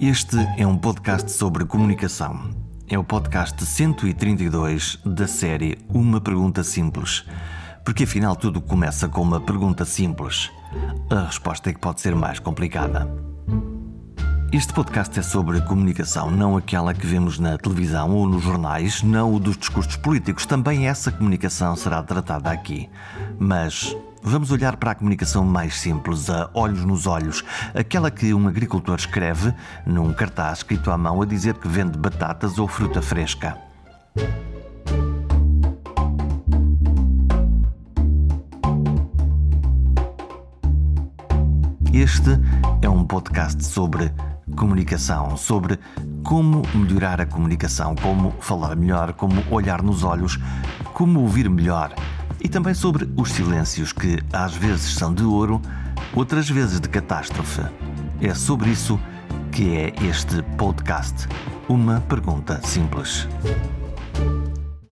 Este é um podcast sobre comunicação. É o podcast 132 da série Uma Pergunta Simples. Porque afinal tudo começa com uma pergunta simples. A resposta é que pode ser mais complicada. Este podcast é sobre comunicação, não aquela que vemos na televisão ou nos jornais, não o dos discursos políticos. Também essa comunicação será tratada aqui. Mas Vamos olhar para a comunicação mais simples, a olhos nos olhos, aquela que um agricultor escreve num cartaz escrito à mão a dizer que vende batatas ou fruta fresca. Este é um podcast sobre comunicação, sobre como melhorar a comunicação, como falar melhor, como olhar nos olhos, como ouvir melhor e também sobre os silêncios que às vezes são de ouro, outras vezes de catástrofe. É sobre isso que é este podcast. Uma pergunta simples.